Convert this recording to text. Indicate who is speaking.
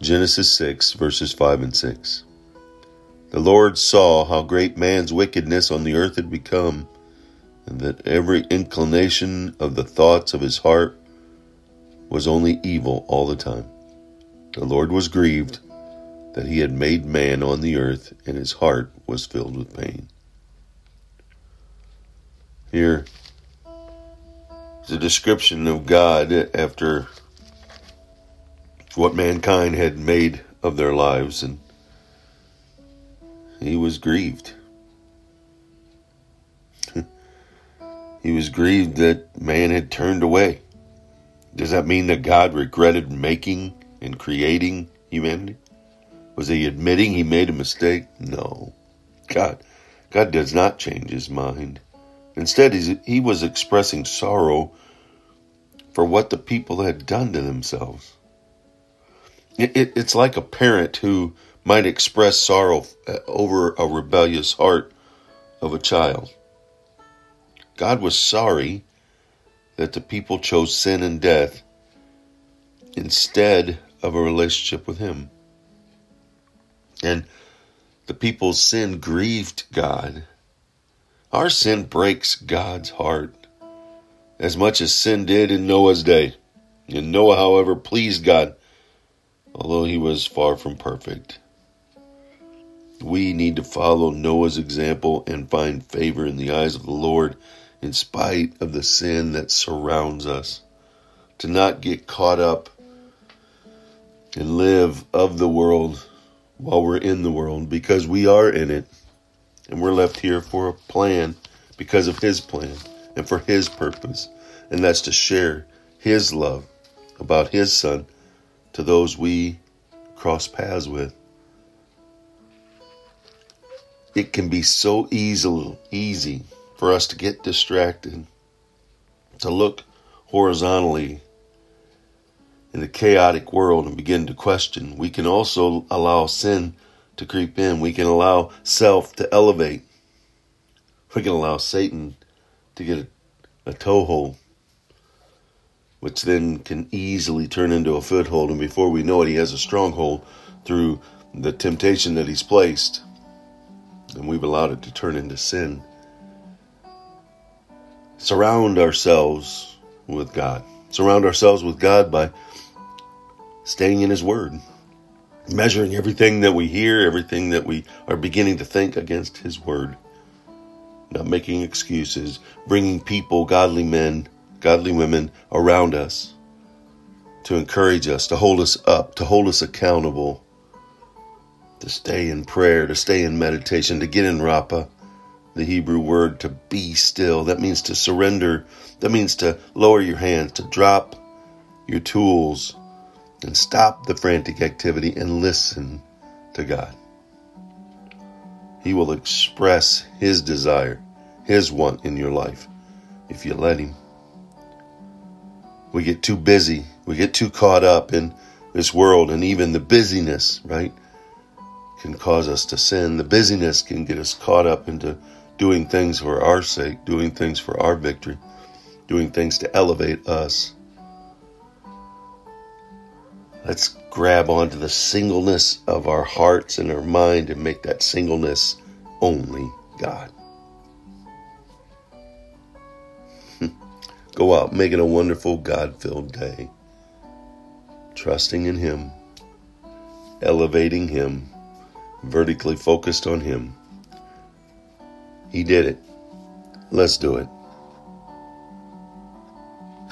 Speaker 1: Genesis 6, verses 5 and 6. The Lord saw how great man's wickedness on the earth had become, and that every inclination of the thoughts of his heart was only evil all the time. The Lord was grieved that he had made man on the earth, and his heart was filled with pain. Here is a description of God after what mankind had made of their lives, and he was grieved. he was grieved that man had turned away. Does that mean that God regretted making and creating humanity? Was he admitting he made a mistake? No. God, God does not change his mind. Instead, he was expressing sorrow for what the people had done to themselves. It, it, it's like a parent who might express sorrow uh, over a rebellious heart of a child. God was sorry that the people chose sin and death instead of a relationship with Him. And the people's sin grieved God. Our sin breaks God's heart as much as sin did in Noah's day. And Noah, however, pleased God, although he was far from perfect. We need to follow Noah's example and find favor in the eyes of the Lord in spite of the sin that surrounds us. To not get caught up and live of the world while we're in the world because we are in it. And we're left here for a plan because of His plan and for His purpose. And that's to share His love about His Son to those we cross paths with. It can be so easy, easy for us to get distracted, to look horizontally in the chaotic world and begin to question. We can also allow sin to creep in. We can allow self to elevate. We can allow Satan to get a, a toehold, which then can easily turn into a foothold. And before we know it, he has a stronghold through the temptation that he's placed. And we've allowed it to turn into sin. Surround ourselves with God. Surround ourselves with God by staying in His Word, measuring everything that we hear, everything that we are beginning to think against His Word, not making excuses, bringing people, godly men, godly women around us to encourage us, to hold us up, to hold us accountable, to stay in prayer, to stay in meditation, to get in Rapha, the Hebrew word to be still. That means to surrender. That means to lower your hands, to drop your tools, and stop the frantic activity and listen to God. He will express His desire, His want in your life if you let Him. We get too busy, we get too caught up in this world, and even the busyness, right, can cause us to sin. The busyness can get us caught up into doing things for our sake, doing things for our victory, doing things to elevate us. Let's grab onto the singleness of our hearts and our mind and make that singleness only God. Go out making a wonderful God filled day, trusting in Him, elevating Him, vertically focused on Him. He did it. Let's do it.